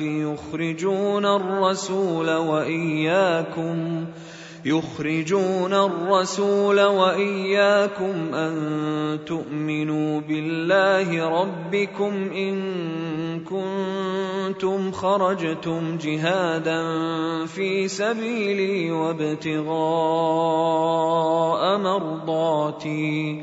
يخرجون الرسول وإياكم يخرجون الرسول وإياكم أن تؤمنوا بالله ربكم إن كنتم خرجتم جهادا في سبيلي وابتغاء مرضاتي.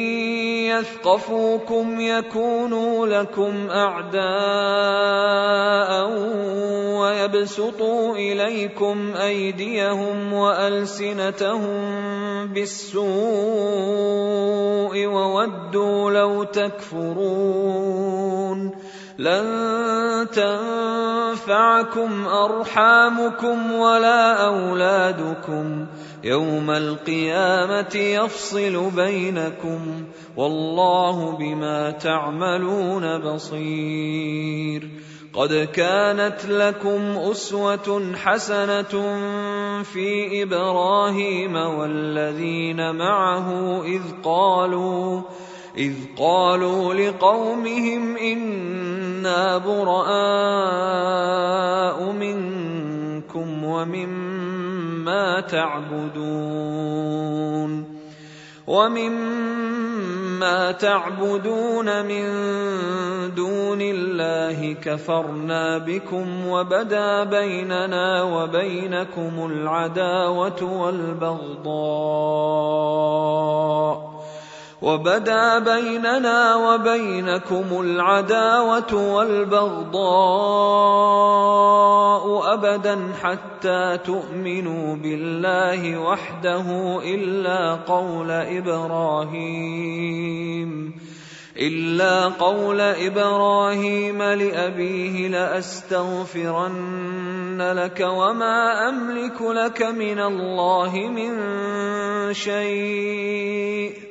يثقفوكم يكونوا لكم أعداء ويبسطوا إليكم أيديهم وألسنتهم بالسوء وودوا لو تكفرون لن تنفعكم أرحامكم ولا أولادكم يوم القيامة يفصل بينكم والله بما تعملون بصير. قد كانت لكم أسوة حسنة في إبراهيم والذين معه إذ قالوا إذ قالوا لقومهم إنا براء منكم ومما تعبدون ومما تعبدون من دون الله كفرنا بكم وبدا بيننا وبينكم العداوه والبغضاء وبدا بيننا وبينكم العداوة والبغضاء أبدا حتى تؤمنوا بالله وحده إلا قول إبراهيم إلا قول إبراهيم لأبيه لأستغفرن لك وما أملك لك من الله من شيء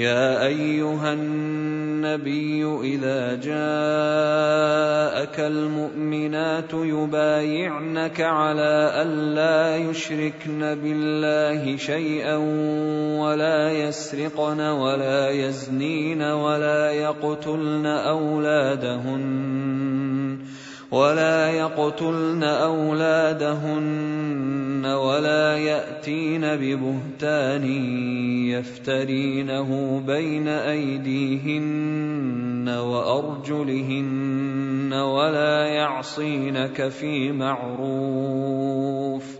يا أيها النبي إذا جاءك المؤمنات يبايعنك على الا يشركن بالله شيئا ولا يسرقن ولا يزنين ولا يقتلن أولادهن ولا يقتلن أولادهن ولا يأتين ببهتان يفترينه بين أيديهن وأرجلهن ولا يعصينك في معروف.